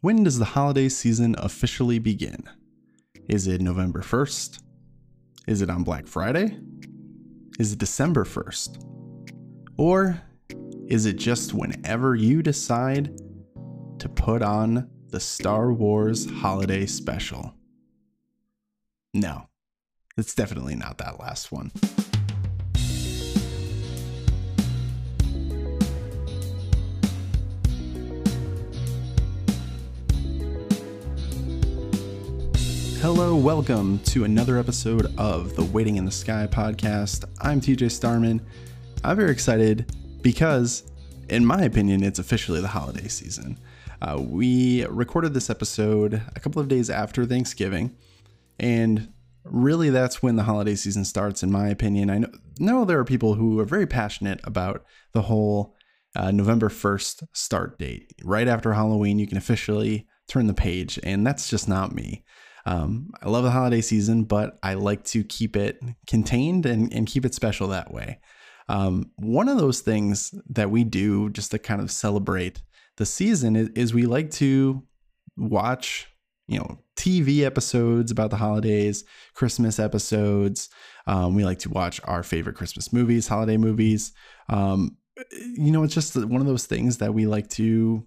When does the holiday season officially begin? Is it November 1st? Is it on Black Friday? Is it December 1st? Or is it just whenever you decide to put on the Star Wars holiday special? No, it's definitely not that last one. Hello, welcome to another episode of the Waiting in the Sky podcast. I'm TJ Starman. I'm very excited because, in my opinion, it's officially the holiday season. Uh, we recorded this episode a couple of days after Thanksgiving, and really that's when the holiday season starts, in my opinion. I know, know there are people who are very passionate about the whole uh, November 1st start date. Right after Halloween, you can officially turn the page, and that's just not me. Um, I love the holiday season, but I like to keep it contained and, and keep it special that way. Um, one of those things that we do just to kind of celebrate the season is, is we like to watch, you know, TV episodes about the holidays, Christmas episodes. Um, we like to watch our favorite Christmas movies, holiday movies. Um, you know, it's just one of those things that we like to.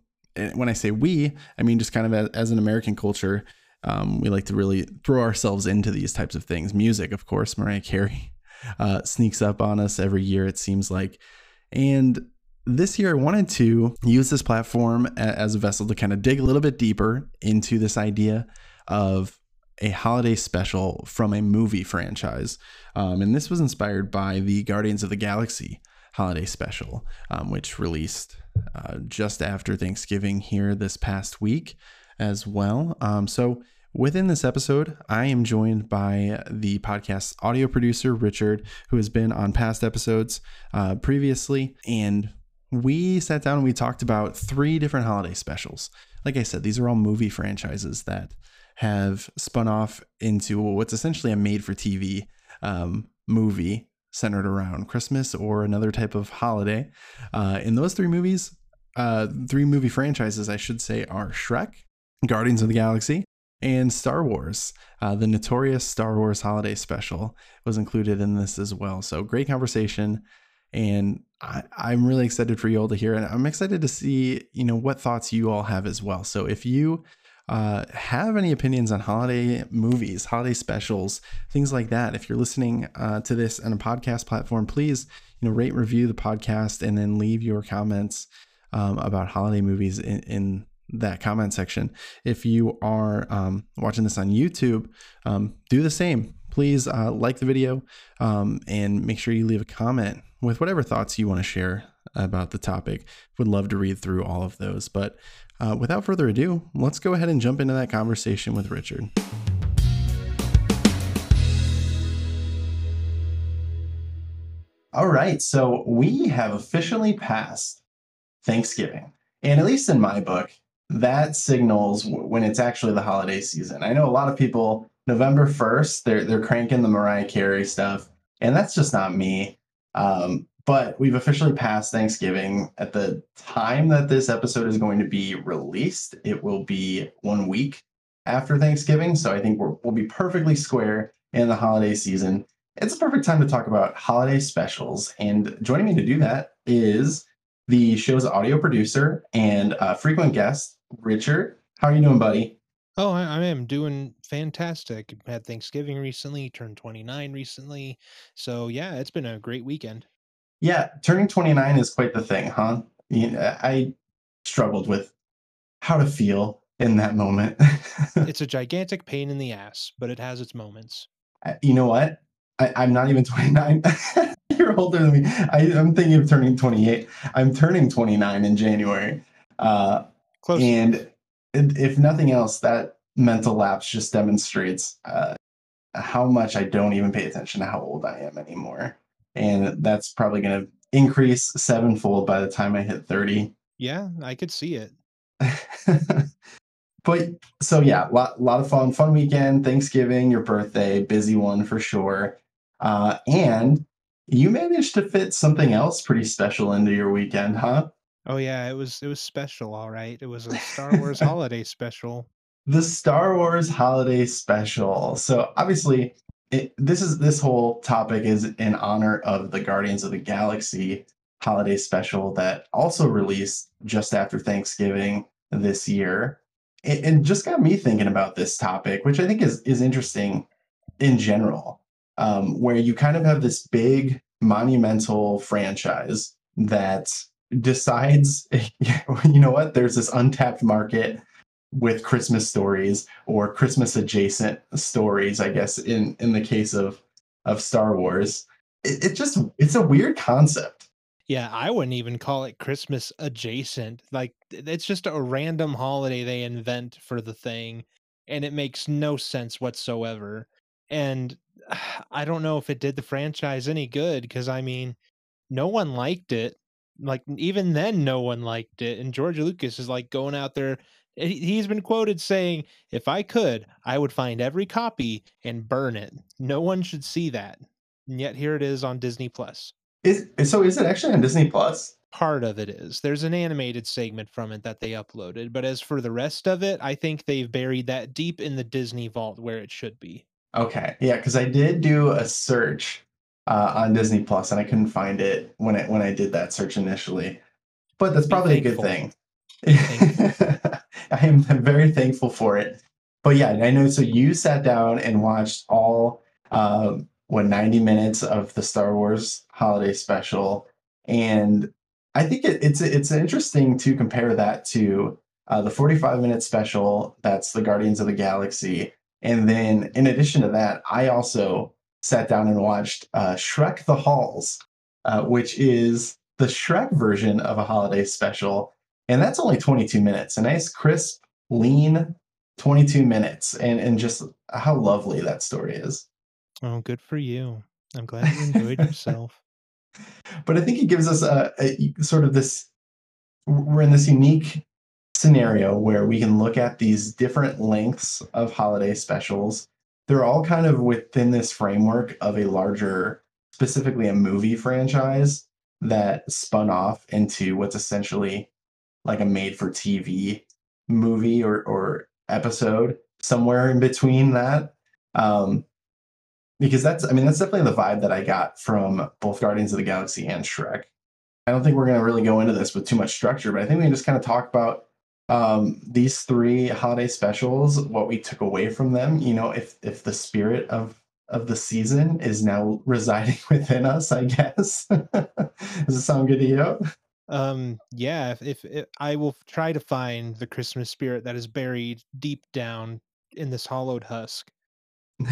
When I say we, I mean just kind of as, as an American culture, um, we like to really throw ourselves into these types of things. Music, of course, Mariah Carey uh, sneaks up on us every year, it seems like. And this year, I wanted to use this platform as a vessel to kind of dig a little bit deeper into this idea of a holiday special from a movie franchise. Um, and this was inspired by the Guardians of the Galaxy holiday special, um, which released uh, just after Thanksgiving here this past week as well. Um, so within this episode, I am joined by the podcast's audio producer, Richard, who has been on past episodes uh, previously. And we sat down and we talked about three different holiday specials. Like I said, these are all movie franchises that have spun off into what's essentially a made for TV um, movie centered around Christmas or another type of holiday. Uh, in those three movies, uh, three movie franchises, I should say, are Shrek, Guardians of the Galaxy, and Star Wars. Uh, the notorious Star Wars holiday special was included in this as well. So great conversation, and I, am really excited for you all to hear, and I'm excited to see you know what thoughts you all have as well. So if you uh, have any opinions on holiday movies, holiday specials, things like that, if you're listening uh, to this on a podcast platform, please you know rate, review the podcast, and then leave your comments um, about holiday movies in, in that comment section. If you are um, watching this on YouTube, um, do the same. Please uh, like the video um, and make sure you leave a comment with whatever thoughts you want to share about the topic. Would love to read through all of those. But uh, without further ado, let's go ahead and jump into that conversation with Richard. All right, so we have officially passed Thanksgiving. And at least in my book, that signals when it's actually the holiday season. I know a lot of people November 1st, they're they're cranking the Mariah Carey stuff, and that's just not me. Um, but we've officially passed Thanksgiving. At the time that this episode is going to be released, it will be one week after Thanksgiving. So I think we will be perfectly square in the holiday season. It's a perfect time to talk about holiday specials. And joining me to do that is the show's audio producer and a frequent guest, Richard. How are you doing, buddy? Oh, I, I am doing fantastic. Had Thanksgiving recently, turned 29 recently. So, yeah, it's been a great weekend. Yeah, turning 29 is quite the thing, huh? I struggled with how to feel in that moment. it's a gigantic pain in the ass, but it has its moments. You know what? I, am not even 29. You're older than me. I, am thinking of turning 28. I'm turning 29 in January. Uh, Close. And if nothing else, that mental lapse just demonstrates uh, how much I don't even pay attention to how old I am anymore. And that's probably going to increase sevenfold by the time I hit 30. Yeah, I could see it. but so yeah, a lot, lot of fun, fun weekend, Thanksgiving, your birthday, busy one for sure. Uh, and you managed to fit something else pretty special into your weekend, huh? Oh yeah, it was it was special, all right. It was a Star Wars holiday special. The Star Wars holiday special. So obviously, it, this is this whole topic is in honor of the Guardians of the Galaxy holiday special that also released just after Thanksgiving this year. It, and just got me thinking about this topic, which I think is is interesting in general, um, where you kind of have this big monumental franchise that decides, you know what, there's this untapped market with Christmas stories or Christmas adjacent stories, I guess, in in the case of of Star Wars. It, it just it's a weird concept. Yeah, I wouldn't even call it Christmas adjacent. Like it's just a random holiday they invent for the thing and it makes no sense whatsoever. And I don't know if it did the franchise any good because I mean, no one liked it. Like even then no one liked it and George Lucas is like going out there eh, he's been quoted saying, "If I could, I would find every copy and burn it. No one should see that." And yet here it is on Disney Plus. Is so is it actually on Disney Plus? Part of it is. There's an animated segment from it that they uploaded, but as for the rest of it, I think they've buried that deep in the Disney vault where it should be. Okay. Yeah, cuz I did do a search uh, on Disney Plus and I couldn't find it when it when I did that search initially. But that's probably a good thing. I am very thankful for it. But yeah, I know. So you sat down and watched all um, what 90 minutes of the Star Wars holiday special, and I think it, it's it's interesting to compare that to uh, the 45 minute special that's the Guardians of the Galaxy, and then in addition to that, I also sat down and watched uh, Shrek the Halls, uh, which is the Shrek version of a holiday special and that's only 22 minutes a nice crisp lean 22 minutes and and just how lovely that story is. Oh good for you. I'm glad you enjoyed yourself. But i think it gives us a, a, sort of this we're in this unique scenario where we can look at these different lengths of holiday specials they're all kind of within this framework of a larger specifically a movie franchise that spun off into what's essentially like a made for TV movie or, or episode somewhere in between that. Um, because that's, I mean, that's definitely the vibe that I got from both Guardians of the Galaxy and Shrek. I don't think we're going to really go into this with too much structure, but I think we can just kind of talk about um, these three holiday specials, what we took away from them. You know, if if the spirit of of the season is now residing within us, I guess. Does it sound good to you? Um, yeah, if, if, if I will try to find the Christmas spirit that is buried deep down in this hollowed husk.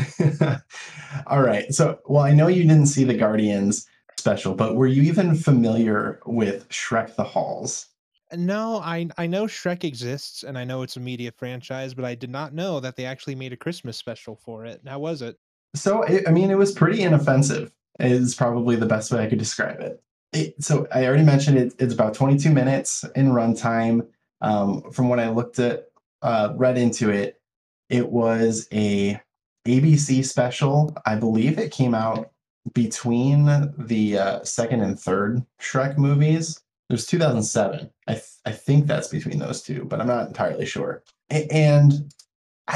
All right. So, well, I know you didn't see the Guardians special, but were you even familiar with Shrek the Halls? No, I I know Shrek exists and I know it's a media franchise, but I did not know that they actually made a Christmas special for it. How was it? So, I mean, it was pretty inoffensive. Is probably the best way I could describe it it, so I already mentioned it, it's about 22 minutes in runtime. Um, from what I looked at, uh, read into it, it was a ABC special. I believe it came out between the uh, second and third Shrek movies. There's 2007. I, th- I think that's between those two, but I'm not entirely sure. And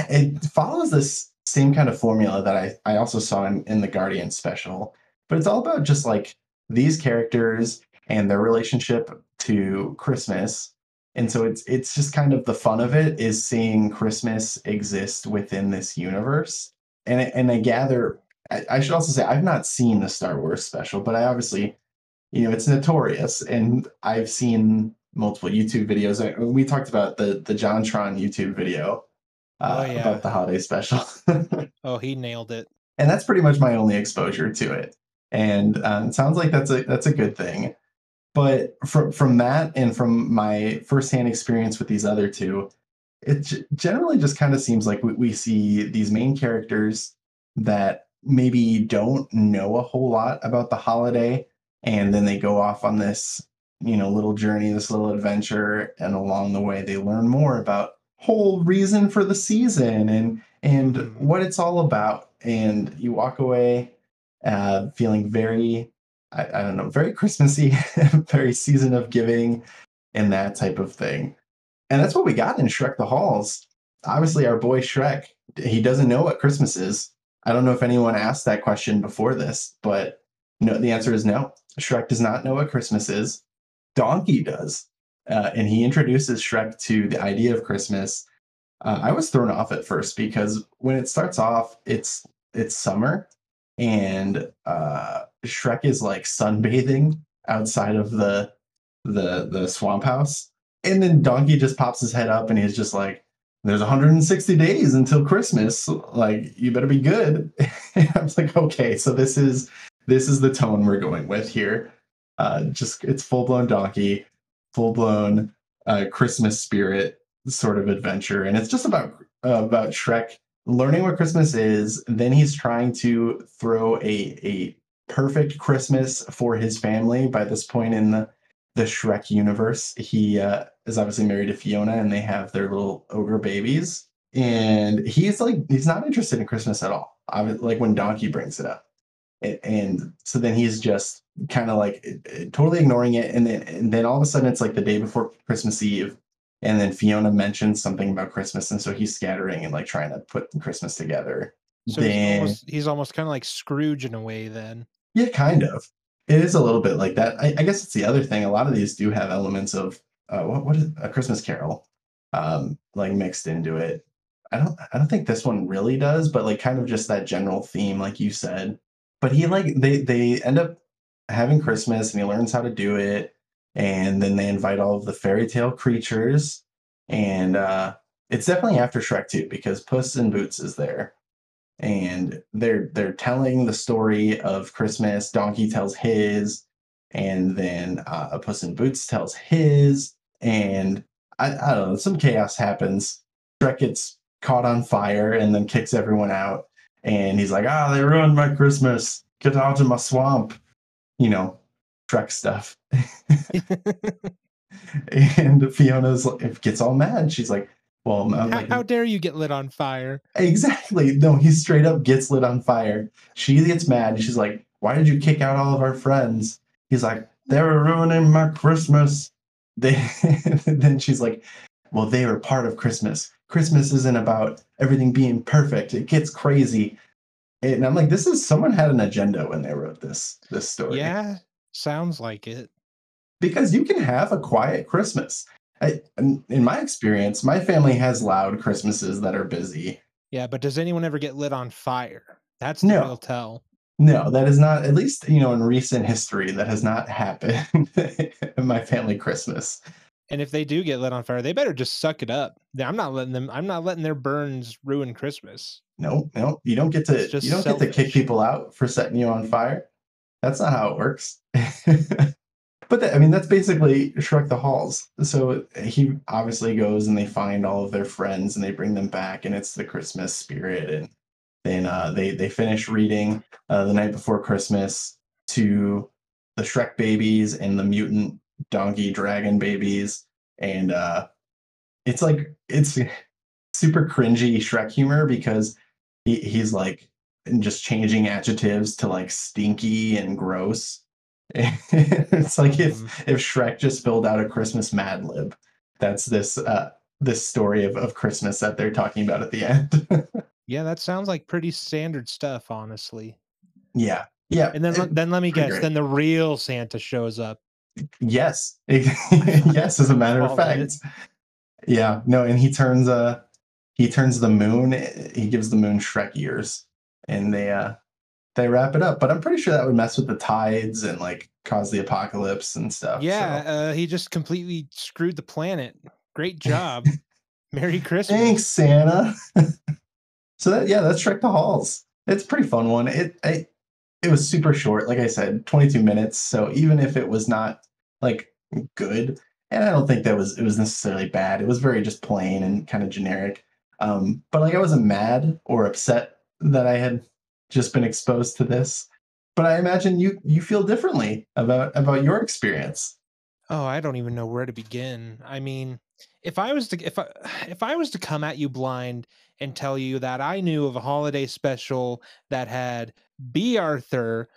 it follows this same kind of formula that I, I also saw in, in the Guardian special, but it's all about just like these characters and their relationship to Christmas. And so it's it's just kind of the fun of it is seeing Christmas exist within this universe. And and I gather I, I should also say I've not seen the Star Wars special, but I obviously, you know, it's notorious, and I've seen multiple YouTube videos. We talked about the the JonTron YouTube video uh, oh, yeah. about the holiday special. oh, he nailed it. And that's pretty much my only exposure to it and um, it sounds like that's a that's a good thing. But from from that and from my firsthand experience with these other two, it generally just kind of seems like we, we see these main characters that maybe don't know a whole lot about the holiday, and then they go off on this you know little journey, this little adventure, and along the way they learn more about whole reason for the season and and mm-hmm. what it's all about and you walk away uh, feeling very, I, I, don't know, very Christmassy, very season of giving. and that type of thing. And that's what we got in Shrek the Halls. Obviously, our boy Shrek, he doesn't know what Christmas is. I don't know if anyone asked that question before this, but no, the answer is no. Shrek does not know what Christmas is. Donkey does. Uh, and he introduces Shrek to the idea of Christmas. Uh, I was thrown off at first because when it starts off, it's it's summer, and uh, Shrek is like sunbathing outside of the the the swamp house, and then Donkey just pops his head up and he's just like, "There's 160 days until Christmas. Like, you better be good." I was like, "Okay, so this is this is the tone we're going with here. Uh, just it's full blown Donkey, full blown uh, Christmas spirit sort of adventure, and it's just about uh, about Shrek learning what Christmas is. Then he's trying to throw a a perfect Christmas for his family. By this point in the the Shrek universe, he uh, is obviously married to Fiona, and they have their little ogre babies. And he's like, he's not interested in Christmas at all. I like when Donkey brings it up, and, so then he's just kind of like totally ignoring it. And then, and then all of a sudden, it's like the day before Christmas Eve, and then Fiona mentions something about Christmas, and so he's scattering and like trying to put Christmas together. So then, he's almost, he's almost kind of like Scrooge in a way. Then yeah, kind of. It is a little bit like that. I, I guess it's the other thing. A lot of these do have elements of uh, what what is a Christmas Carol, um, like mixed into it. I don't I don't think this one really does, but like kind of just that general theme, like you said. But he like they they end up having Christmas and he learns how to do it, and then they invite all of the fairy tale creatures, and uh, it's definitely after Shrek too because Puss in Boots is there, and they're they're telling the story of Christmas. Donkey tells his, and then uh, a Puss in Boots tells his, and I, I don't know. Some chaos happens. Shrek gets caught on fire and then kicks everyone out, and he's like, "Ah, they ruined my Christmas. Get out of my swamp." You know, Shrek stuff. and Fiona's like, gets all mad. She's like, well, how, like, how, dare you get lit on fire? Exactly. No, he straight up gets lit on fire. She gets mad. She's like, Why did you kick out all of our friends? He's like, They were ruining my Christmas. They then she's like, Well, they were part of Christmas. Christmas isn't about everything being perfect. It gets crazy. And I'm like, this is someone had an agenda when they wrote this this story. Yeah, sounds like it. Because you can have a quiet Christmas. I, in my experience, my family has loud Christmases that are busy. Yeah, but does anyone ever get lit on fire? That's No. real tell. No, that is not, at least, you know, in recent history, that has not happened in my family Christmas. And if they do get lit on fire, they better just suck it up. I'm not letting them. I'm not letting their burns ruin Christmas. No, no, you don't get to, just you don't get to kick people out for setting you on fire. That's not how it works. but that, I mean, that's basically Shrek the Halls. So he obviously goes and they find all of their friends and they bring them back, and it's the Christmas spirit. And then uh, they they finish reading uh, the night before Christmas to the Shrek babies and the mutant donkey dragon babies, and uh, it's like it's super cringy Shrek humor because he, he's like just changing adjectives to like stinky and gross. it's like if Mhm. if Shrek just filled out a Christmas Mad Lib. That's this uh this story of, of Christmas that they're talking about at the end. Yeah, that sounds like pretty standard stuff, honestly. yeah. Yeah. And then, it- then let me guess. great. Then the real Santa shows up. Yes. yes, as a matter of fact. Yeah. No, and he turns uh he turns the moon he gives the moon Shrek ears and they uh they wrap it up. But I'm pretty sure that would mess with the tides and like cause the apocalypse and stuff. so- Yeah, uh, he just completely screwed the planet. Great job. Merry Christmas. Thanks, Santa. so that yeah, that's Shrek the Halls. It's a pretty fun one. It I, it was super short, like I said, 22 minutes. So even if it was not like good, and I don't think that was it was necessarily bad. It was very just plain and kind of generic. Um, but like I wasn't mad or upset that I had just been exposed to this. But I imagine you you feel differently about about your experience. Oh, I don't even know where to begin. I mean, if I was to if I if I was to come at you blind and tell you that I knew of a holiday special that had Bea Arthur,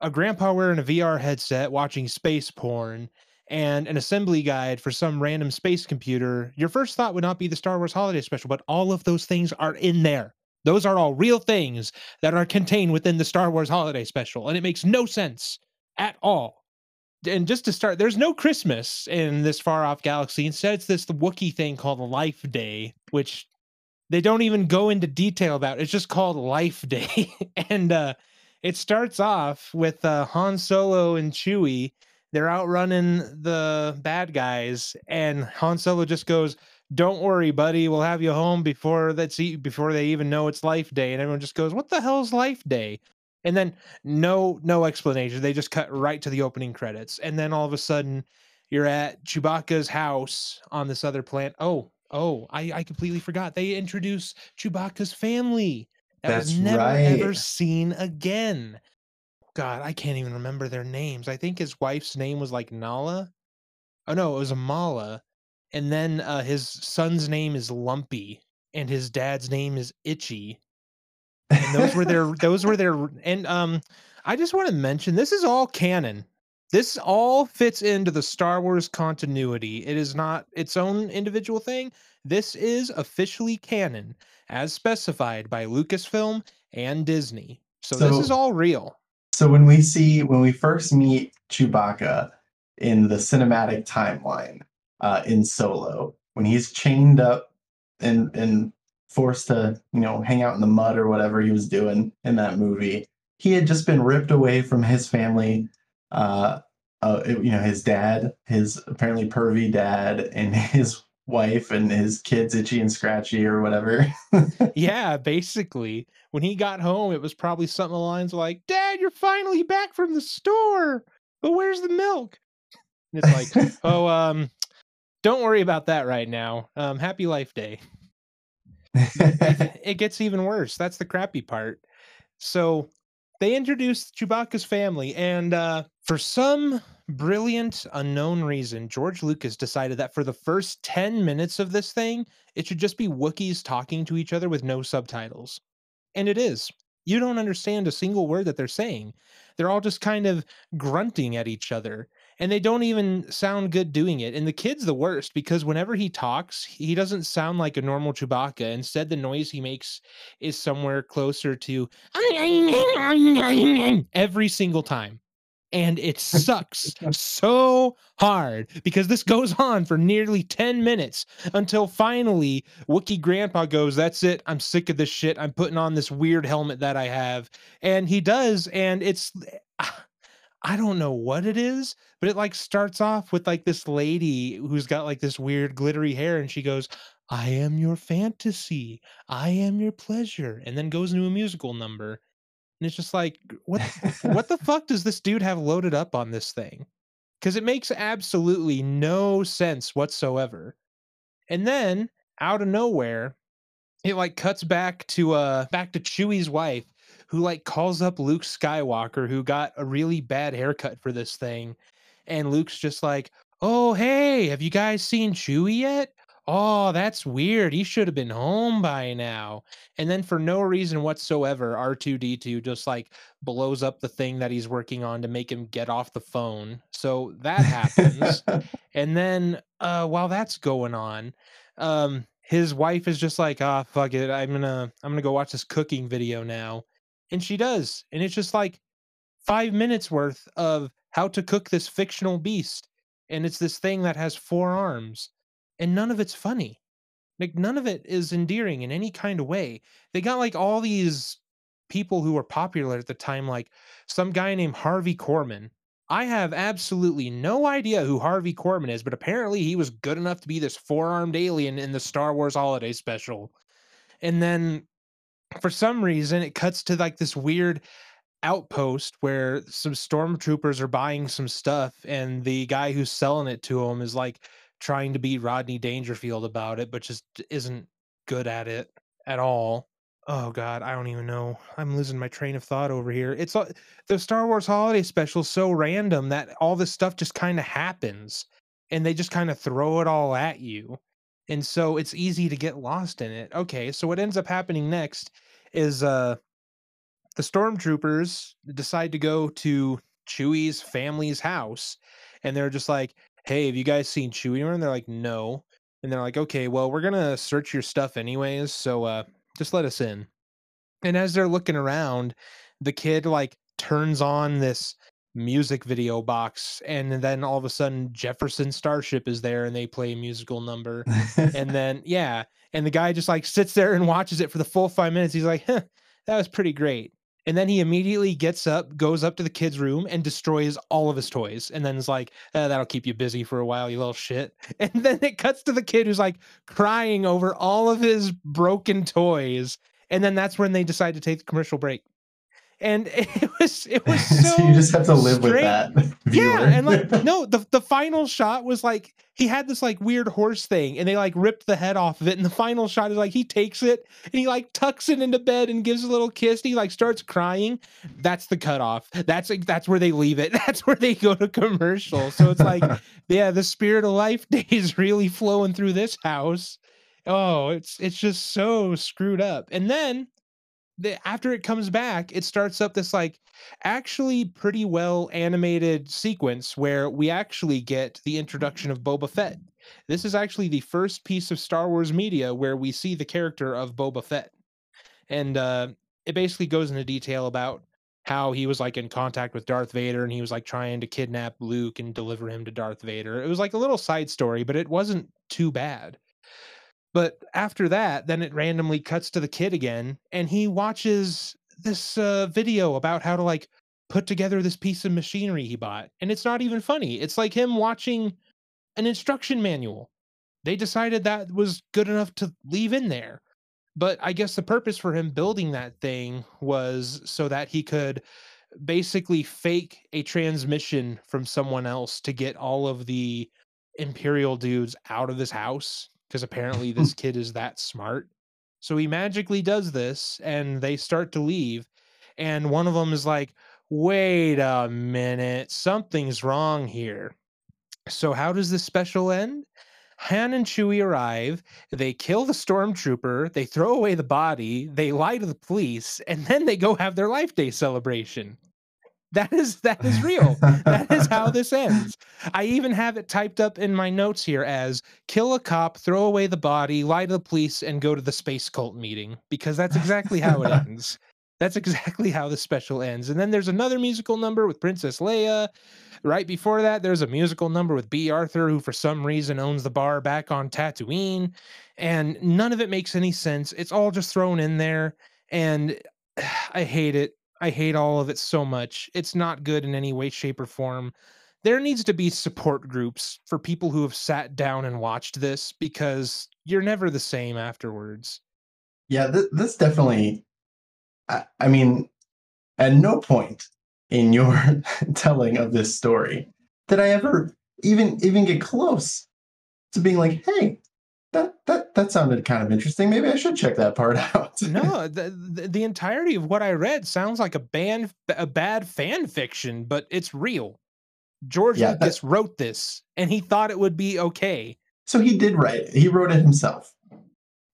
a grandpa wearing a VR headset watching space porn, and an assembly guide for some random space computer, your first thought would not be the Star Wars Holiday Special, but all of those things are in there. Those are all real things that are contained within the Star Wars Holiday Special, and it makes no sense at all. And just to start, there's no Christmas in this far off galaxy. Instead, it's this Wookiee thing called Life Day, which they don't even go into detail about. it. It's just called Life Day. and uh, it starts off with uh, Han Solo and Chewie they're outrunning the bad guys, and Han Solo just goes, "Don't worry, buddy. We'll have you home before that's before they even know it's Life Day." And everyone just goes, "What the hell's Life Day?" And then no no explanation. They just cut right to the opening credits, and then all of a sudden, you're at Chewbacca's house on this other planet. Oh, oh, I I completely forgot. They introduce Chewbacca's family. That That's was never right. ever seen again. God, I can't even remember their names. I think his wife's name was like Nala. Oh no, it was Amala. And then uh, his son's name is Lumpy, and his dad's name is Itchy. And those were their those were their and um I just want to mention this is all canon. This all fits into the Star Wars continuity. It is not its own individual thing. This is officially canon as specified by Lucasfilm and Disney. So, this is all real. So when we see when we first meet Chewbacca in the cinematic timeline uh, in Solo, when he's chained up and and forced to you know hang out in the mud or whatever he was doing in that movie, he had just been ripped away from his family. Uh, uh, you know his dad, his apparently pervy dad, and his wife and his kids, Itchy and Scratchy or whatever. yeah, basically, when he got home, it was probably something along the lines like, "Dad, you're finally back from the store, but where's the milk?" And it's like, "Oh, um, don't worry about that right now. Um, happy Life Day." it gets even worse. That's the crappy part. So they introduced Chewbacca's family, and uh, for some brilliant unknown reason, George Lucas decided that for the first 10 minutes of this thing, it should just be Wookiees talking to each other with no subtitles. And it is. You don't understand a single word that they're saying. They're all just kind of grunting at each other. And they don't even sound good doing it. And the kid's the worst because whenever he talks, he doesn't sound like a normal Chewbacca. Instead, the noise he makes is somewhere closer to every single time. And it sucks so hard because this goes on for nearly 10 minutes until finally Wookiee Grandpa goes, That's it. I'm sick of this shit. I'm putting on this weird helmet that I have. And he does. And it's, ah, I don't know what it is, but it like starts off with like this lady who's got like this weird glittery hair. And she goes, I am your fantasy. I am your pleasure. And then goes into a musical number. And it's just like, what what the fuck does this dude have loaded up on this thing? Because it makes absolutely no sense whatsoever. And then out of nowhere, it like cuts back to uh back to Chewie's wife, who like calls up Luke Skywalker, who got a really bad haircut for this thing. And Luke's just like, Oh, hey, have you guys seen Chewie yet? Oh, that's weird. He should have been home by now. And then for no reason whatsoever, R2D2 just like blows up the thing that he's working on to make him get off the phone. So that happens. and then uh while that's going on, um his wife is just like, "Ah, fuck it. I'm going to I'm to go watch this cooking video now." And she does. And it's just like 5 minutes worth of how to cook this fictional beast. And it's this thing that has four arms. And none of it's funny. Like none of it is endearing in any kind of way. They got like all these people who were popular at the time, like some guy named Harvey Korman. I have absolutely no idea who Harvey Korman is, but apparently he was good enough to be this four armed alien in the Star Wars Holiday Special. And then for some reason, it cuts to like this weird outpost where some stormtroopers are buying some stuff, and the guy who's selling it to them is like trying to be Rodney Dangerfield about it, but just isn't good at it at all. Oh god, I don't even know. I'm losing my train of thought over here. It's the Star Wars holiday special so random that all this stuff just kind of happens and they just kind of throw it all at you. And so it's easy to get lost in it. Okay, so what ends up happening next is uh the stormtroopers decide to go to Chewie's family's house and they're just like, "Hey, have you guys seen Chewie? And they're like, "No." And they're like, "Okay, well, we're gonna search your stuff anyways, so uh, just let us in." And as they're looking around, the kid like turns on this music video box and then all of a sudden Jefferson Starship is there and they play a musical number and then yeah and the guy just like sits there and watches it for the full 5 minutes he's like huh, that was pretty great and then he immediately gets up goes up to the kid's room and destroys all of his toys and then is like eh, that'll keep you busy for a while you little shit. And then it cuts to the kid who's like crying over all of his broken toys and then that's when they decide to take the commercial break and it was it was so, so you just have to live strange. with that. Yeah, and like no, the the final shot was like he had this like weird horse thing, and they like ripped the head off of it, and the final shot is like he takes it and he like tucks it into bed and gives a little kiss. And he like starts crying. That's the cutoff. That's like that's where they leave it. That's where they go to commercial. So it's like yeah, the spirit of life day is really flowing through this house. Oh, it's it's just so screwed up. And then the, after it comes back, it starts up this like actually pretty well animated sequence where we actually get the introduction of Boba Fett. This is actually the first piece of Star Wars media where we see the character of Boba Fett. And uh, it basically goes into detail about how he was like in contact with Darth Vader and he was like trying to kidnap Luke and deliver him to Darth Vader. It was like a little side story, but it wasn't too bad. But after that, then it randomly cuts to the kid again, and he watches this uh, video about how to like put together this piece of machinery he bought. And it's not even funny. It's like him watching an instruction manual. They decided that was good enough to leave in there. But I guess the purpose for him building that thing was so that he could basically fake a transmission from someone else to get all of the Imperial dudes out of this house because apparently hmm. this kid is that smart. So he magically does this and they start to leave. And one of them is like, wait a minute, something's wrong here. So, how does this special end? Han and Chewie arrive, they kill the stormtrooper, they throw away the body, they lie to the police, and then they go have their Life Day celebration. That is that is real. that is how this ends. I even have it typed up in my notes here as kill a cop, throw away the body, lie to the police, and go to the space cult meeting because that's exactly how it ends. That's exactly how the special ends. And then there's another musical number with Princess Leia. Right before that, there's a musical number with Bea Arthur, who for some reason owns the bar back on Tatooine. And none of it makes any sense. It's all just thrown in there. And I hate it. I hate all of it so much. It's not good in any way, shape, or form. There needs to be support groups for people who have sat down and watched this because you're never the same afterwards. Yeah, th- this definitely. I, I mean, at no point in your telling of this story did I ever even even get close to being like, "Hey, that that that sounded kind of interesting. Maybe I should check that part out." no, the, the, the entirety of what I read sounds like a band a bad fan fiction, but it's real. George Yeah, Lucas wrote this, and he thought it would be okay. so he did write it. He wrote it himself.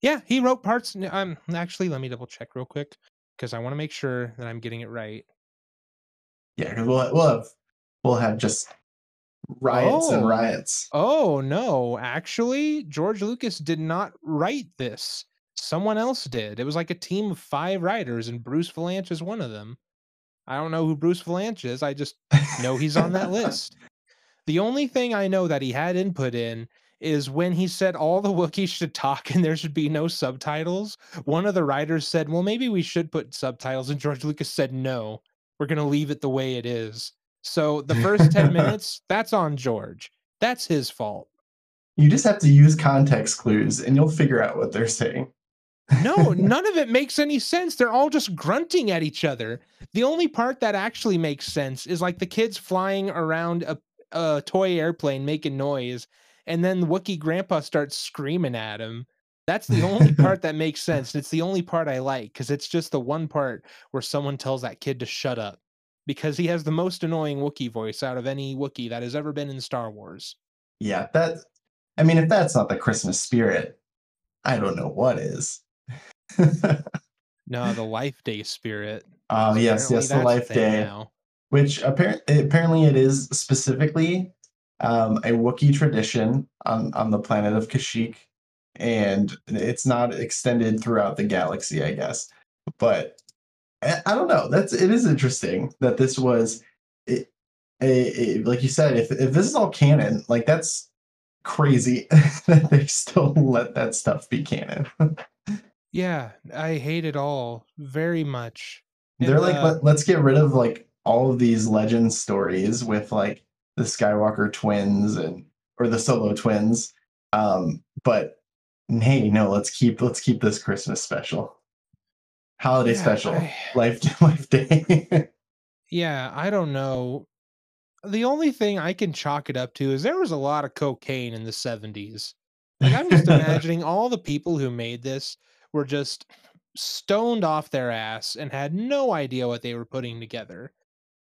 Yeah, he wrote parts. Um, actually, let me double check real quick because I want to make sure that I'm getting it right. Yeah, because we'll we'll have we'll have just riots and Oh. riots. Oh no, actually, George Lucas did not write this. Someone else did. It was like a team of five writers, and Bruce Vilanch is one of them. I don't know who Bruce Vilanch is. I just know he's on that list. The only thing I know that he had input in is when he said all the Wookiees should talk and there should be no subtitles. One of the writers said, "Well, maybe we should put subtitles," and George Lucas said, "No, we're going to leave it the way it is." So the first ten minutes, that's on George. That's his fault. You just have to use context clues, and you'll figure out what they're saying. No, none of it makes any sense. They're all just grunting at each other. The only part that actually makes sense is like the kids flying around a, a toy airplane making noise, and then the Wookiee grandpa starts screaming at him. That's the only part that makes sense. It's the only part I like because it's just the one part where someone tells that kid to shut up because he has the most annoying Wookiee voice out of any Wookiee that has ever been in Star Wars. Yeah, that. I mean, if that's not the Christmas spirit, I don't know what is. No, the Life Day spirit. Oh yes, yes, the Life Day, now. which apparently apparently it is specifically um, a Wookiee tradition on on the planet of Kashyyyk, and it's not extended throughout the galaxy, I guess. But I, I don't know. That's it is interesting that this was a, a, a like you said. If if this is all canon, like that's crazy that they still let that stuff be canon. Yeah, I hate it all very much. They're like, uh, Let, let's get rid of like all of these legend stories with like the Skywalker twins and or the Solo twins. Um, but hey, no, let's keep let's keep this Christmas special, holiday Yeah, special, I- life life day. Yeah, I don't know. The only thing I can chalk it up to is there was a lot of cocaine in the 70s. Like I'm just imagining all the people who made this were just stoned off their ass and had no idea what they were putting together.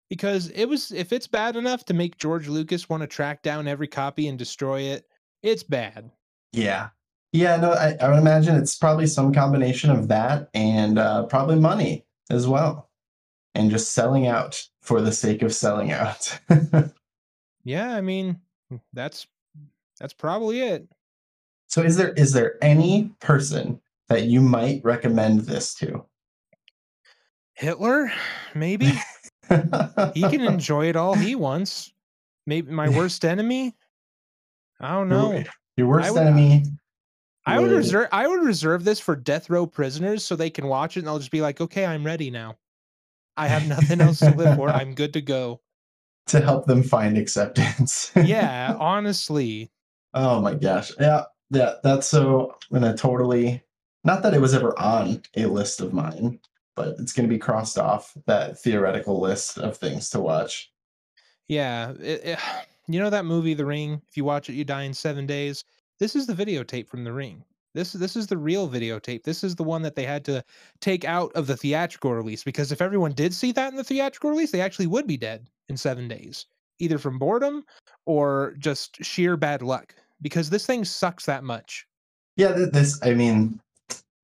Because it was if it's bad enough to make George Lucas want to track down every copy and destroy it, it's bad. yeah, yeah. No, I, I would imagine it's probably some combination of that and uh, probably money as well, and just selling out for the sake of selling out. Yeah, I mean, that's that's probably it. So is there is there any person that you might recommend this to? Hitler, maybe? he can enjoy it all he wants. Maybe my worst enemy. I don't know. Your worst would- enemy. I would reserve. I would reserve this for death row prisoners so they can watch it and they'll just be like, "Okay, I'm ready now. I have nothing else to live for. I'm good to go." to help them find acceptance. Yeah, honestly. oh my gosh. Yeah. Yeah. That's so gonna totally not that it was ever on a list of mine, but it's gonna be crossed off that theoretical list of things to watch. Yeah, it- it- you know that movie, The Ring. If you watch it, you die in seven days. This is the videotape from The Ring. This this is the real videotape. This is the one that they had to take out of the theatrical release because if everyone did see that in the theatrical release, they actually would be dead in seven days, either from boredom or just sheer bad luck. Because this thing sucks that much. Yeah, this I mean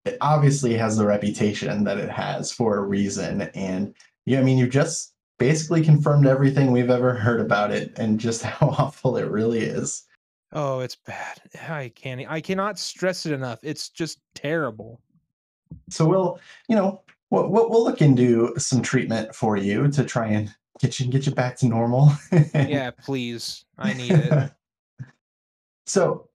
it obviously has the reputation that it has for a reason. And yeah, I mean you just basically confirmed everything we've ever heard about it and just how awful it really is. Oh, it's bad. I can't. I cannot stress it enough. It's just terrible. So we'll, you know, we'll, we'll we'll look into some treatment for you to try and get you get you back to normal. Yeah, please. I need it. so,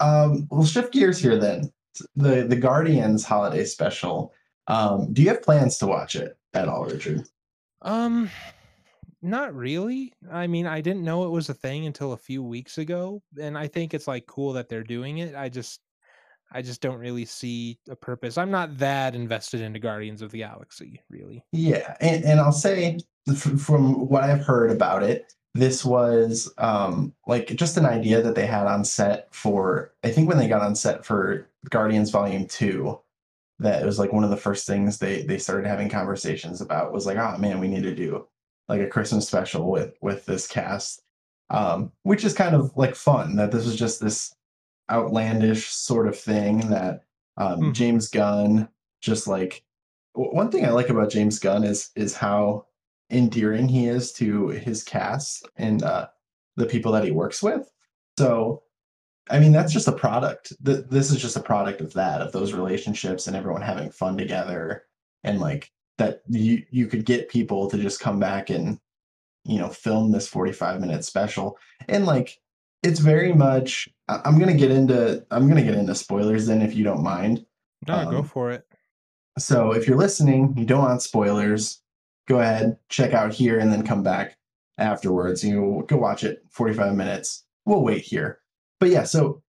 um, we'll shift gears here then. The the Guardians holiday special. Um, do you have plans to watch it at all, Richard? Um, not really. I mean, I didn't know it was a thing until a few weeks ago, and I think it's like cool that they're doing it. I just, I just don't really see a purpose. I'm not that invested into Guardians of the Galaxy, really. Yeah, and, and I'll say from what I've heard about it, this was um, like just an idea that they had on set for. I think when they got on set for Guardians Volume Two, that it was like one of the first things they they started having conversations about was like, oh man, we need to do like a Christmas special with with this cast, um, which is kind of like fun. That this is just this outlandish sort of thing that um, Mhm. James Gunn just like one thing I like about James Gunn is is how endearing he is to his cast and uh, the people that he works with. So, I mean, that's just a product. Th- this is just a product of that, of those relationships and everyone having fun together, and like that you you could get people to just come back and you know film this 45 minute special and like it's very much i'm gonna get into i'm gonna get into spoilers then if you don't mind No, go Um, for it. so if you're listening, you don't want spoilers, go ahead, check out here, and then come back afterwards. You know, go watch it 45 minutes. We'll wait here. But yeah, so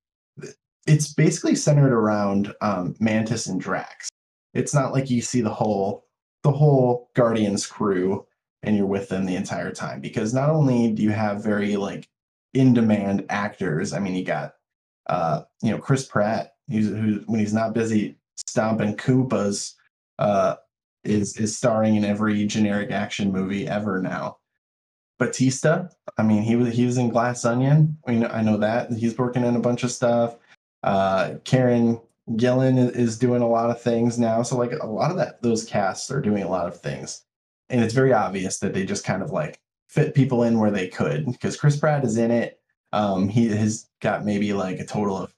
it's basically centered around um, Mantis and Drax. It's not like you see the whole the whole Guardians crew and you're with them the entire time because not only do you have very like in demand actors. I mean, you got uh, you know Chris Pratt, who's who when he's not busy stomping Koopas, uh, is is starring in every generic action movie ever now. Batista, I mean, he was he was in Glass Onion. I mean, I know that he's working in a bunch of stuff. Uh, Karen Gillan i- is doing a lot of things now. So like a lot of that, those casts are doing a lot of things, and it's very obvious that they just kind of like fit people in where they could because Chris Pratt is in it. Um, he has got maybe like a total of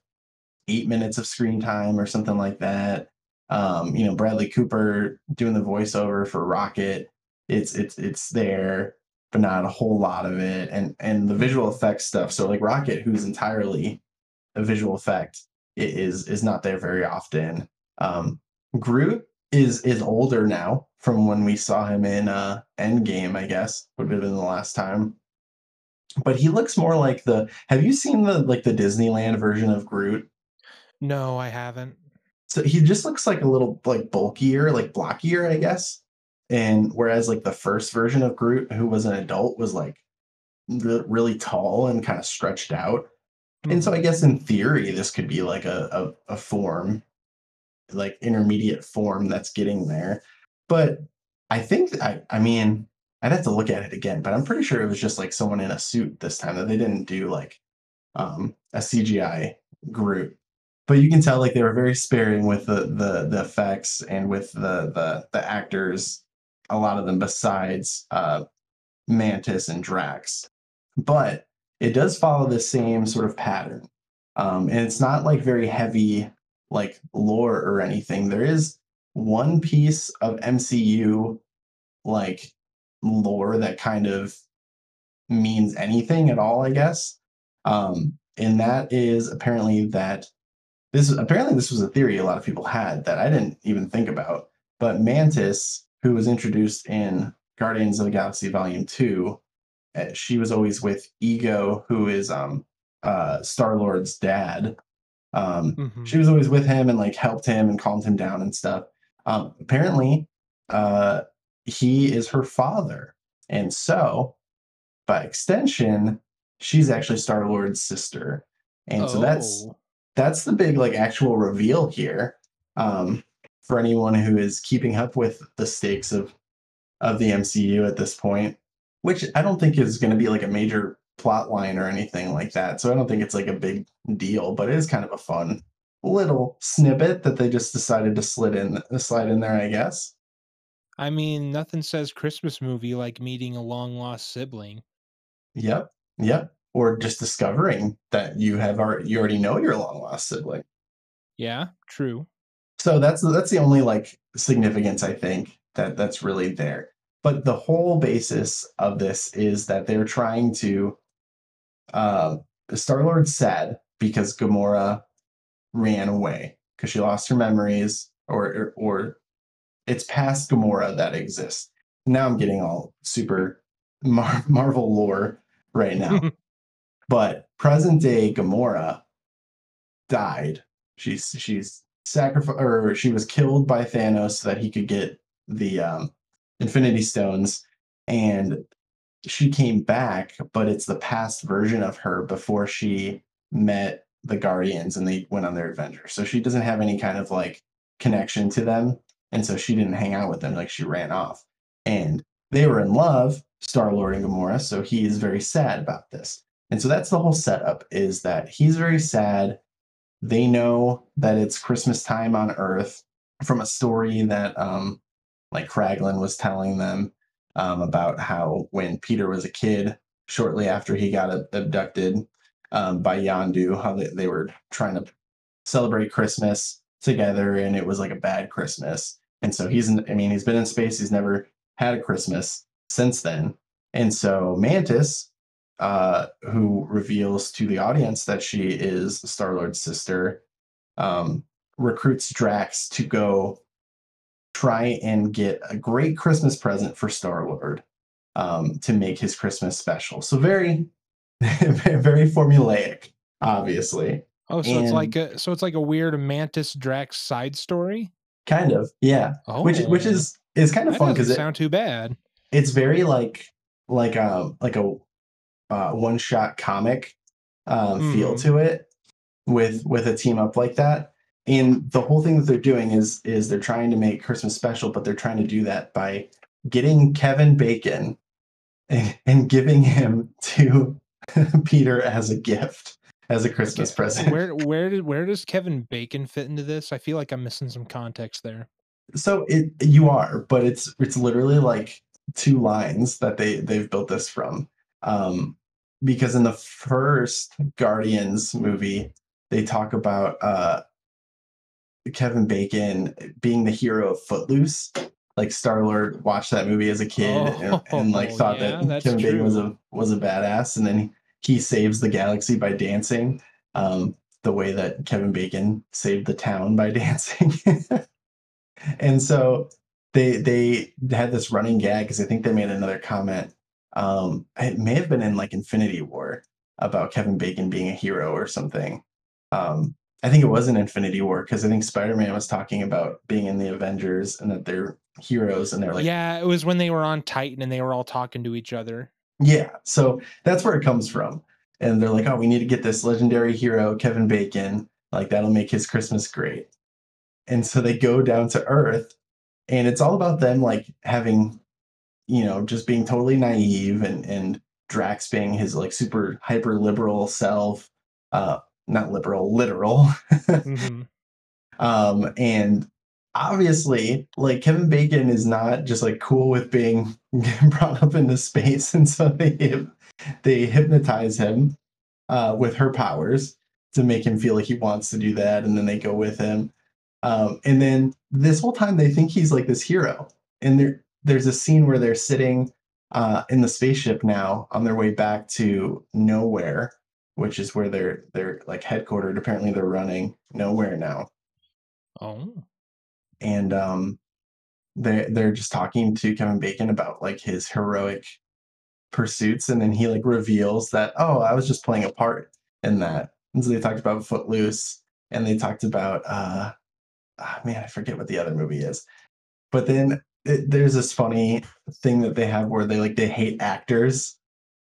eight minutes of screen time or something like that. Um, you know, Bradley Cooper doing the voiceover for Rocket. It's it's it's there, but not a whole lot of it. And and the visual effects stuff. So like Rocket, who's entirely a visual effect, is is not there very often. Um, Groot is is older now from when we saw him in uh Endgame, I guess would have been the last time. But he looks more like the. Have you seen the like the Disneyland version of Groot? No, I haven't. So he just looks like a little like bulkier, like blockier, I guess. And whereas like the first version of Groot, who was an adult, was like re- really tall and kind of stretched out. And so I guess in theory, this could be like a, a, a form, like intermediate form that's getting there. But I think I I mean, I'd have to look at it again, but I'm pretty sure it was just like someone in a suit this time that they didn't do like um a CGI Groot. But you can tell like they were very sparing with the the the effects and with the the the actors, a lot of them besides uh Mantis and Drax. But it does follow the same sort of pattern. Um, and it's not like very heavy like lore or anything. There is one piece of MCU like lore that kind of means anything at all, I guess. Um, and that is apparently that this apparently this was a theory a lot of people had that I didn't even think about. But Mantis, who was introduced in Guardians of the Galaxy Volume Two, she was always with Ego, who is um uh Star Lord's dad. Um, Mhm. she was always with him and like helped him and calmed him down and stuff. Um, apparently, uh, he is her father, and so by extension, she's actually Star Lord's sister, and so that's Oh. that's the big like actual reveal here um, for anyone who is keeping up with the stakes of of the MCU at this point, which I don't think is going to be like a major plot line or anything like that. So I don't think it's like a big deal, but it is kind of a fun little snippet that they just decided to slid in uh, slide in there, I guess. I mean, nothing says Christmas movie like meeting a long lost sibling. Yep, yep. Or just discovering that you have already you already know your long lost sibling. Yeah, true. So that's that's the only like significance I think that that's really there. But the whole basis of this is that they're trying to. Uh, Star Lord's sad because Gamora ran away because she lost her memories, or, or or it's past Gamora that exists. Now I'm getting all super Mar- Marvel lore right now, but present day Gamora died. She's she's sacrificed or she was killed by Thanos so that he could get the um, Infinity Stones, and she came back, but it's the past version of her before she met the Guardians and they went on their adventure. So she doesn't have any kind of like connection to them, and so she didn't hang out with them. Like she ran off, and they were in love, Star Lord and Gamora. So he is very sad about this. And so that's the whole setup is that he's very sad. They know that it's Christmas time on Earth from a story that um like Kraglin was telling them um, about how when Peter was a kid, shortly after he got abducted um, by Yondu, how they, they were trying to celebrate Christmas together and it was like a bad Christmas. And so he's, I mean, he's been in space, he's never had a Christmas since then. And so Mantis, uh, who reveals to the audience that she is Star Lord's sister, um, recruits Drax to go try and get a great Christmas present for Star Lord um, to make his Christmas special. So very, very formulaic, obviously. Oh, so it's like a so it's like a weird Mantis Drax side story. Kind of, yeah. Oh, Which which is is kind of fun because it, sound too bad. it's very like like a like a uh, one shot comic um, feel Mhm. to it with with a team up like that. And the whole thing that they're doing is is they're trying to make Christmas special, but they're trying to do that by getting Kevin Bacon and, and giving him to Peter as a gift as a Christmas Okay, present. Where where did where does Kevin Bacon fit into this? I feel like I'm missing some context there. So it you are, but it's it's literally like two lines that they they've built this from. Um, because in the first Guardians movie, they talk about uh, Kevin Bacon being the hero of Footloose. Like Star Lord watched that movie as a kid and, and, like Oh, thought yeah, that Kevin Bacon was a was a badass, and then he saves the galaxy by dancing. Um, the way that Kevin Bacon saved the town by dancing. and so they they had this running gag because I think they made another comment. Um, it may have been in like Infinity War about Kevin Bacon being a hero or something. Um, I think it was an Infinity War because I think Spider Man was talking about being in the Avengers and that they're heroes and they're like, yeah, it was when they were on Titan and they were all talking to each other. yeah. So that's where it comes from. And they're like, oh, we need to get this legendary hero, Kevin Bacon. Like, that'll make his Christmas great. And so they go down to Earth, and it's all about them, like, having, you know, just being totally naive and, and Drax being his, like, super hyper liberal self. Uh, not liberal, literal. hmm Um, and obviously, like Kevin Bacon is not just like cool with being brought up into space, and so they they hypnotize him uh, with her powers to make him feel like he wants to do that, and then they go with him. Um, and then this whole time they think he's like this hero, and there there's a scene where they're sitting uh, in the spaceship now on their way back to nowhere, which is where they're they're like headquartered. Apparently, they're running nowhere now. Oh, and um they they're just talking to Kevin Bacon about like his heroic pursuits and then he like reveals that oh I was just playing a part in that. And so they talked about Footloose and they talked about uh ah, man I forget what the other movie is. But then it, there's this funny thing that they have where they like they hate actors.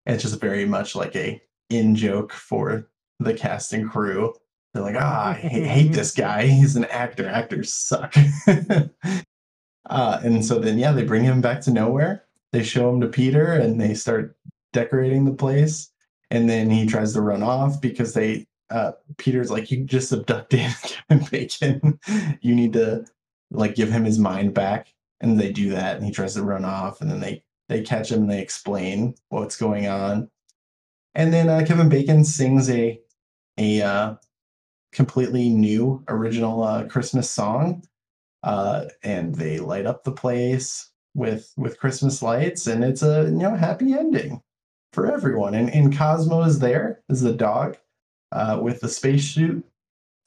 And it's just very much like a in joke for the cast and crew. They're like ah I hate, hate this guy. He's an actor. Actors suck. Uh, and so then yeah they bring him back to nowhere. They show him to peter and they start decorating the place. And then he tries to run off because they uh, peter's like you just abducted kevin bacon. You need to like give him his mind back. And they do that and he tries to run off and then they they catch him and they explain what's going on and then uh, kevin bacon sings a a uh, completely new original uh, christmas song uh, and they light up the place with with christmas lights and it's a you know happy ending for everyone. And, and cosmo is there is the dog uh, with the spacesuit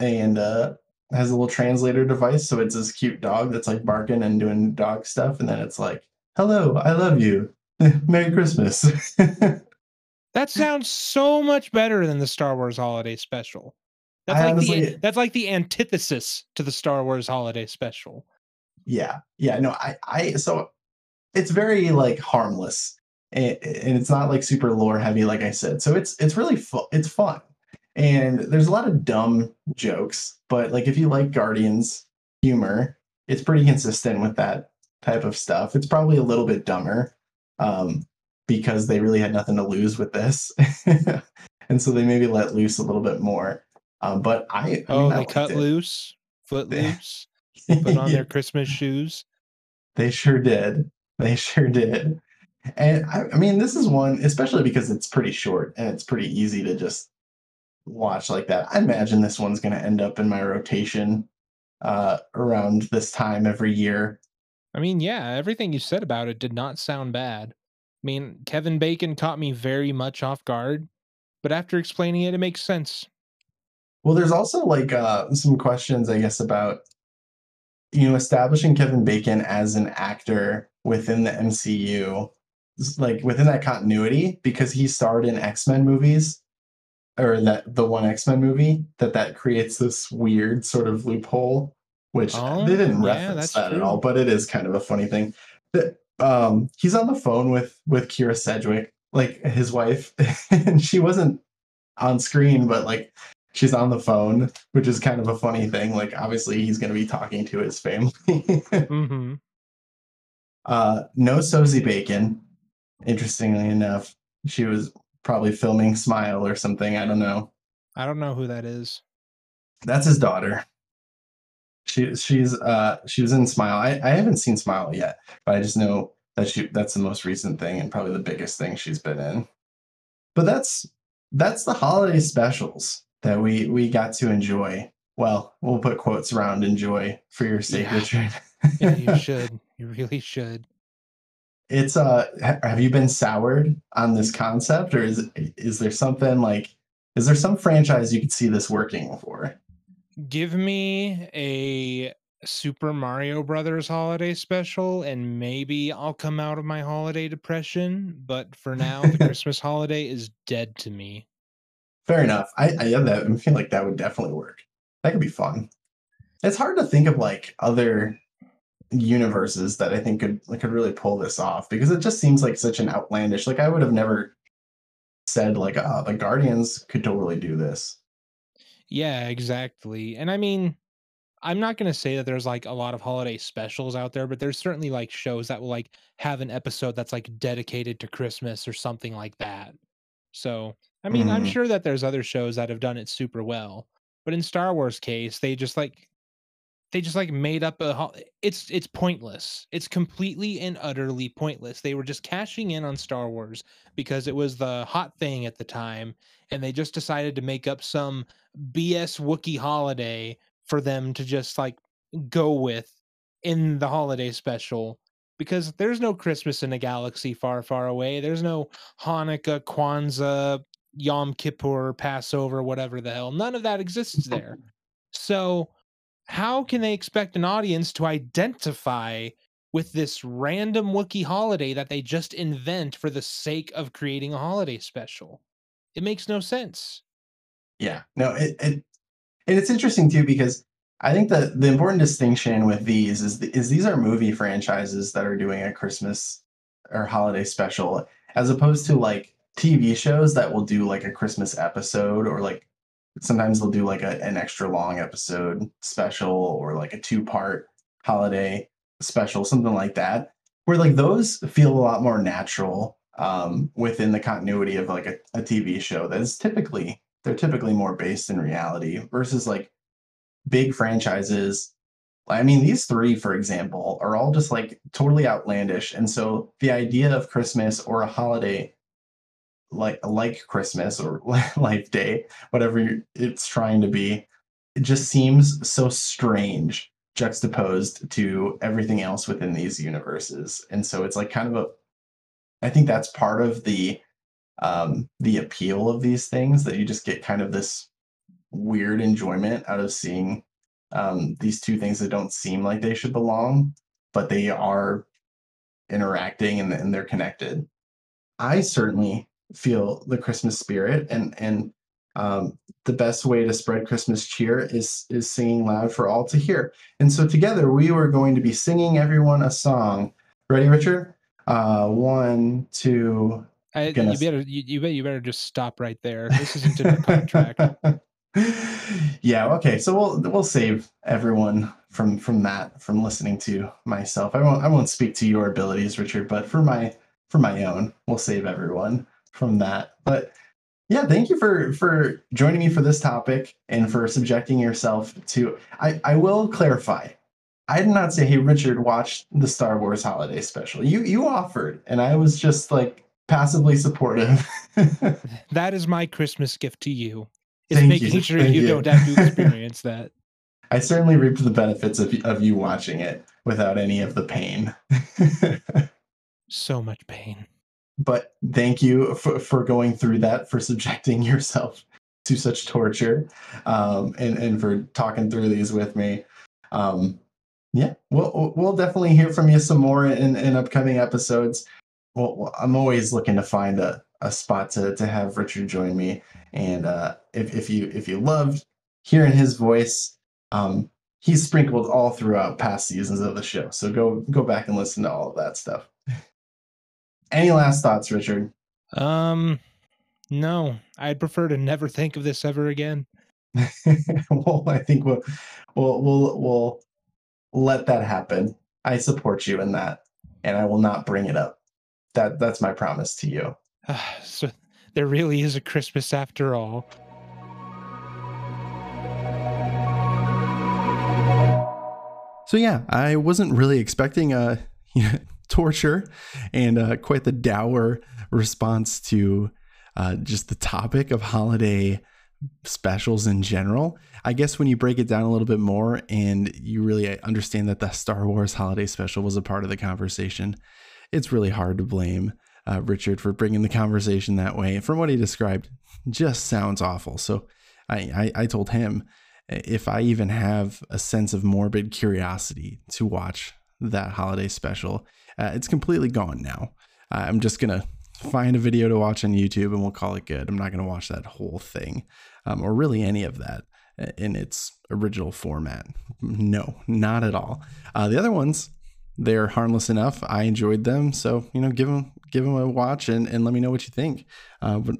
and uh, has a little translator device so it's this cute dog that's like barking and doing dog stuff and then it's like hello i love you. Merry christmas that sounds so much better than the Star Wars Holiday Special. That's I like honestly- the that's like the antithesis to the Star Wars Holiday Special. yeah yeah no i i so it's very like harmless and, and it's not like super lore heavy like i said so it's it's really fun it's fun and there's a lot of dumb jokes but like if you like guardians humor it's pretty consistent with that type of stuff it's probably a little bit dumber um because they really had nothing to lose with this and so they maybe let loose a little bit more um but i, I mean, Oh, I they liked cut it. loose, foot loose, put on their Christmas shoes. They sure did. They sure did. And I, I mean, this is one, especially because it's pretty short and it's pretty easy to just watch like that. I imagine this one's going to end up in my rotation uh, around this time every year. I mean, yeah, everything you said about it did not sound bad. I mean, Kevin Bacon caught me very much off guard, but after explaining it, it makes sense. Well, there's also like uh, some questions, I guess, about you know establishing Kevin Bacon as an actor within the MCU, like within that continuity, because he starred in X Men movies, or that the one X Men movie that that creates this weird sort of loophole, which Oh, they didn't reference that's that at all, but it is kind of a funny thing. Um, he's on the phone with with Kyra Sedgwick, like his wife, and she wasn't on screen, but like she's on the phone, which is kind of a funny thing. Like obviously he's going to be talking to his family. Mm-hmm. uh, no Sosie Bacon. Interestingly enough, she was probably filming Smile or something. I don't know. I don't know who that is. That's his daughter. She she's uh she was in Smile. I, I haven't seen Smile yet, but I just know that she that's the most recent thing and probably the biggest thing she's been in. but that's that's the holiday specials that we we got to enjoy. Well, we'll put quotes around enjoy for your sake, Yeah. Richard. Yeah, you should. You really should. it's uh have you been soured on this concept or is is there something like is there some franchise you could see this working for Give me a Super Mario Brothers holiday special, and maybe I'll come out of my holiday depression. But for now, the Christmas holiday is dead to me. fair enough i i yeah, that i feel like that would definitely work that could be fun it's hard to think of like other universes that i think could like, could really pull this off because it just seems like such an outlandish like i would have never said like oh the guardians could totally do this Yeah, exactly. And I mean, I'm not going to say that there's like a lot of holiday specials out there, but there's certainly like shows that will like have an episode that's like dedicated to Christmas or something like that. So, I mean, I'm Mhm. sure that there's other shows that have done it super well. But in Star Wars case, they just like they just like made up a it's it's pointless. It's completely and utterly pointless. They were just cashing in on Star Wars because it was the hot thing at the time and they just decided to make up some BS Wookiee holiday for them to just like go with in the holiday special because there's no Christmas in a galaxy far, far away. There's no Hanukkah, Kwanzaa, Yom Kippur, Passover, whatever the hell. None of that exists there. So, how can they expect an audience to identify with this random Wookiee holiday that they just invent for the sake of creating a holiday special? It makes no sense. Yeah, no, it, it and it's interesting too because I think that the important distinction with these is is these are movie franchises that are doing a Christmas or holiday special as opposed to like TV shows that will do like a Christmas episode or like sometimes they'll do like a, an extra long episode special or like a two part holiday special something like that where like those feel a lot more natural um, within the continuity of like a, a TV show that is typically they're typically more based in reality versus like big franchises. I mean, these three, for example, are all just like totally outlandish. And so the idea of Christmas or a holiday like like Christmas or Life Day, whatever it's trying to be, it just seems so strange juxtaposed to everything else within these universes. And so it's like kind of a I think that's part of the um the appeal of these things that you just get kind of this weird enjoyment out of seeing um these two things that don't seem like they should belong but they are interacting and, and they're connected i certainly feel the christmas spirit and and um the best way to spread christmas cheer is is singing loud for all to hear. And so together we were going to be singing everyone a song. Ready richard? Uh one two I, you better you, you bet you better just stop right there. This isn't in contract. yeah okay so we'll we'll save everyone from from that from listening to myself. I won't i won't speak to your abilities richard but for my for my own we'll save everyone from that but yeah thank you for for joining me for this topic and for subjecting yourself to i i will clarify i did not say hey richard watch the star wars holiday special you you offered and i was just like passively supportive That is my Christmas gift to you. Is Thank making you, sure thank you, you. don't have to experience that. I certainly reaped the benefits of, of you watching it without any of the pain. So much pain. But thank you for, for going through that, for subjecting yourself to such torture, um, and, and for talking through these with me. Um, yeah, we'll, we'll definitely hear from you some more in, in upcoming episodes. Well, I'm always looking to find a, a spot to, to have Richard join me. And uh, if, if you if you loved hearing his voice, um, he's sprinkled all throughout past seasons of the show. So go go back and listen to all of that stuff. Any last thoughts, Richard? Um, no, I'd prefer to never think of this ever again. well, I think we'll we'll we'll we'll let that happen. I support you in that, and I will not bring it up. That that's my promise to you. so there really is a Christmas after all. So yeah, I wasn't really expecting a torture and uh, quite the dour response to uh, just the topic of holiday specials in general. I guess when you break it down a little bit more and you really understand that the Star Wars holiday special was a part of the conversation, it's really hard to blame uh, Richard for bringing the conversation that way. From what he described, just sounds awful. So I, I, I told him if I even have a sense of morbid curiosity to watch that holiday special, uh, it's completely gone now. Uh, I'm just gonna find a video to watch on YouTube and we'll call it good. I'm not gonna watch that whole thing um, or really any of that in its original format. No, not at all. Uh, the other ones, they're harmless enough. I enjoyed them, so you know, give them give them a watch and, and let me know what you think. Uh, but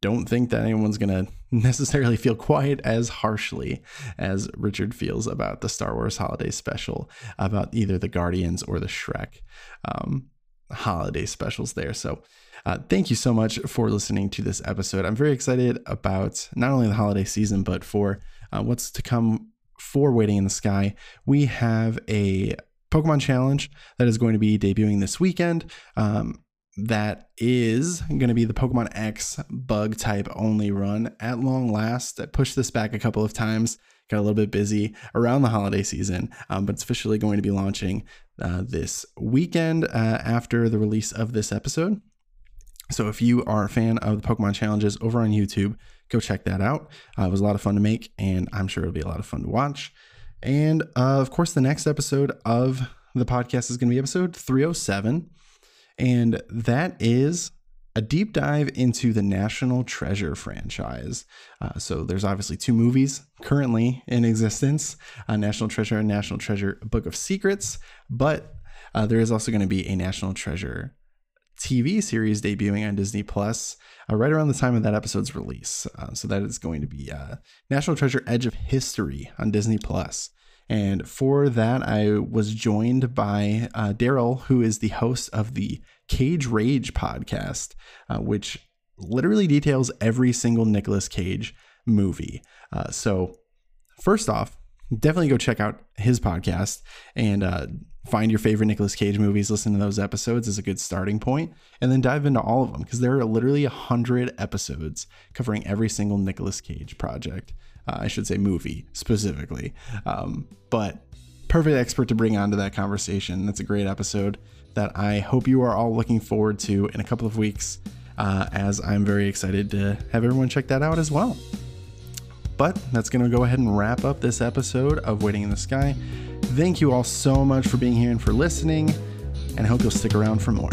don't think that anyone's gonna necessarily feel quite as harshly as Richard feels about the Star Wars Holiday Special, about either the Guardians or the Shrek um, holiday specials there. So uh, thank you so much for listening to this episode. I'm very excited about not only the holiday season, but for uh, what's to come for Waiting in the Sky. We have a Pokemon Challenge that is going to be debuting this weekend. Um, that is going to be the Pokemon X bug type only run at long last. I pushed this back a couple of times, got a little bit busy around the holiday season, um, but it's officially going to be launching uh, this weekend uh, after the release of this episode. So if you are a fan of the Pokemon challenges over on YouTube, go check that out. Uh, it was a lot of fun to make, and I'm sure it'll be a lot of fun to watch. And uh, of course, the next episode of the podcast is going to be episode 307, and that is a deep dive into the National Treasure franchise. Uh, so there's obviously two movies currently in existence: uh, National Treasure and National Treasure: Book of Secrets. But uh, there is also going to be a National Treasure TV series debuting on Disney Plus uh, right around the time of that episode's release. Uh, so that is going to be uh, National Treasure: Edge of History on Disney Plus. And for that, I was joined by uh, Daryl, who is the host of the Cage Rage podcast, uh, which literally details every single Nicolas Cage movie. Uh, so, first off, definitely go check out his podcast and uh, find your favorite Nicolas Cage movies. Listen to those episodes is a good starting point, and then dive into all of them because there are literally a hundred episodes covering every single Nicolas Cage project. Uh, I should say movie specifically, um, but perfect expert to bring onto that conversation. That's a great episode that I hope you are all looking forward to in a couple of weeks, uh, as I'm very excited to have everyone check that out as well. But that's going to go ahead and wrap up this episode of Waiting in the Sky. Thank you all so much for being here and for listening, and I hope you'll stick around for more.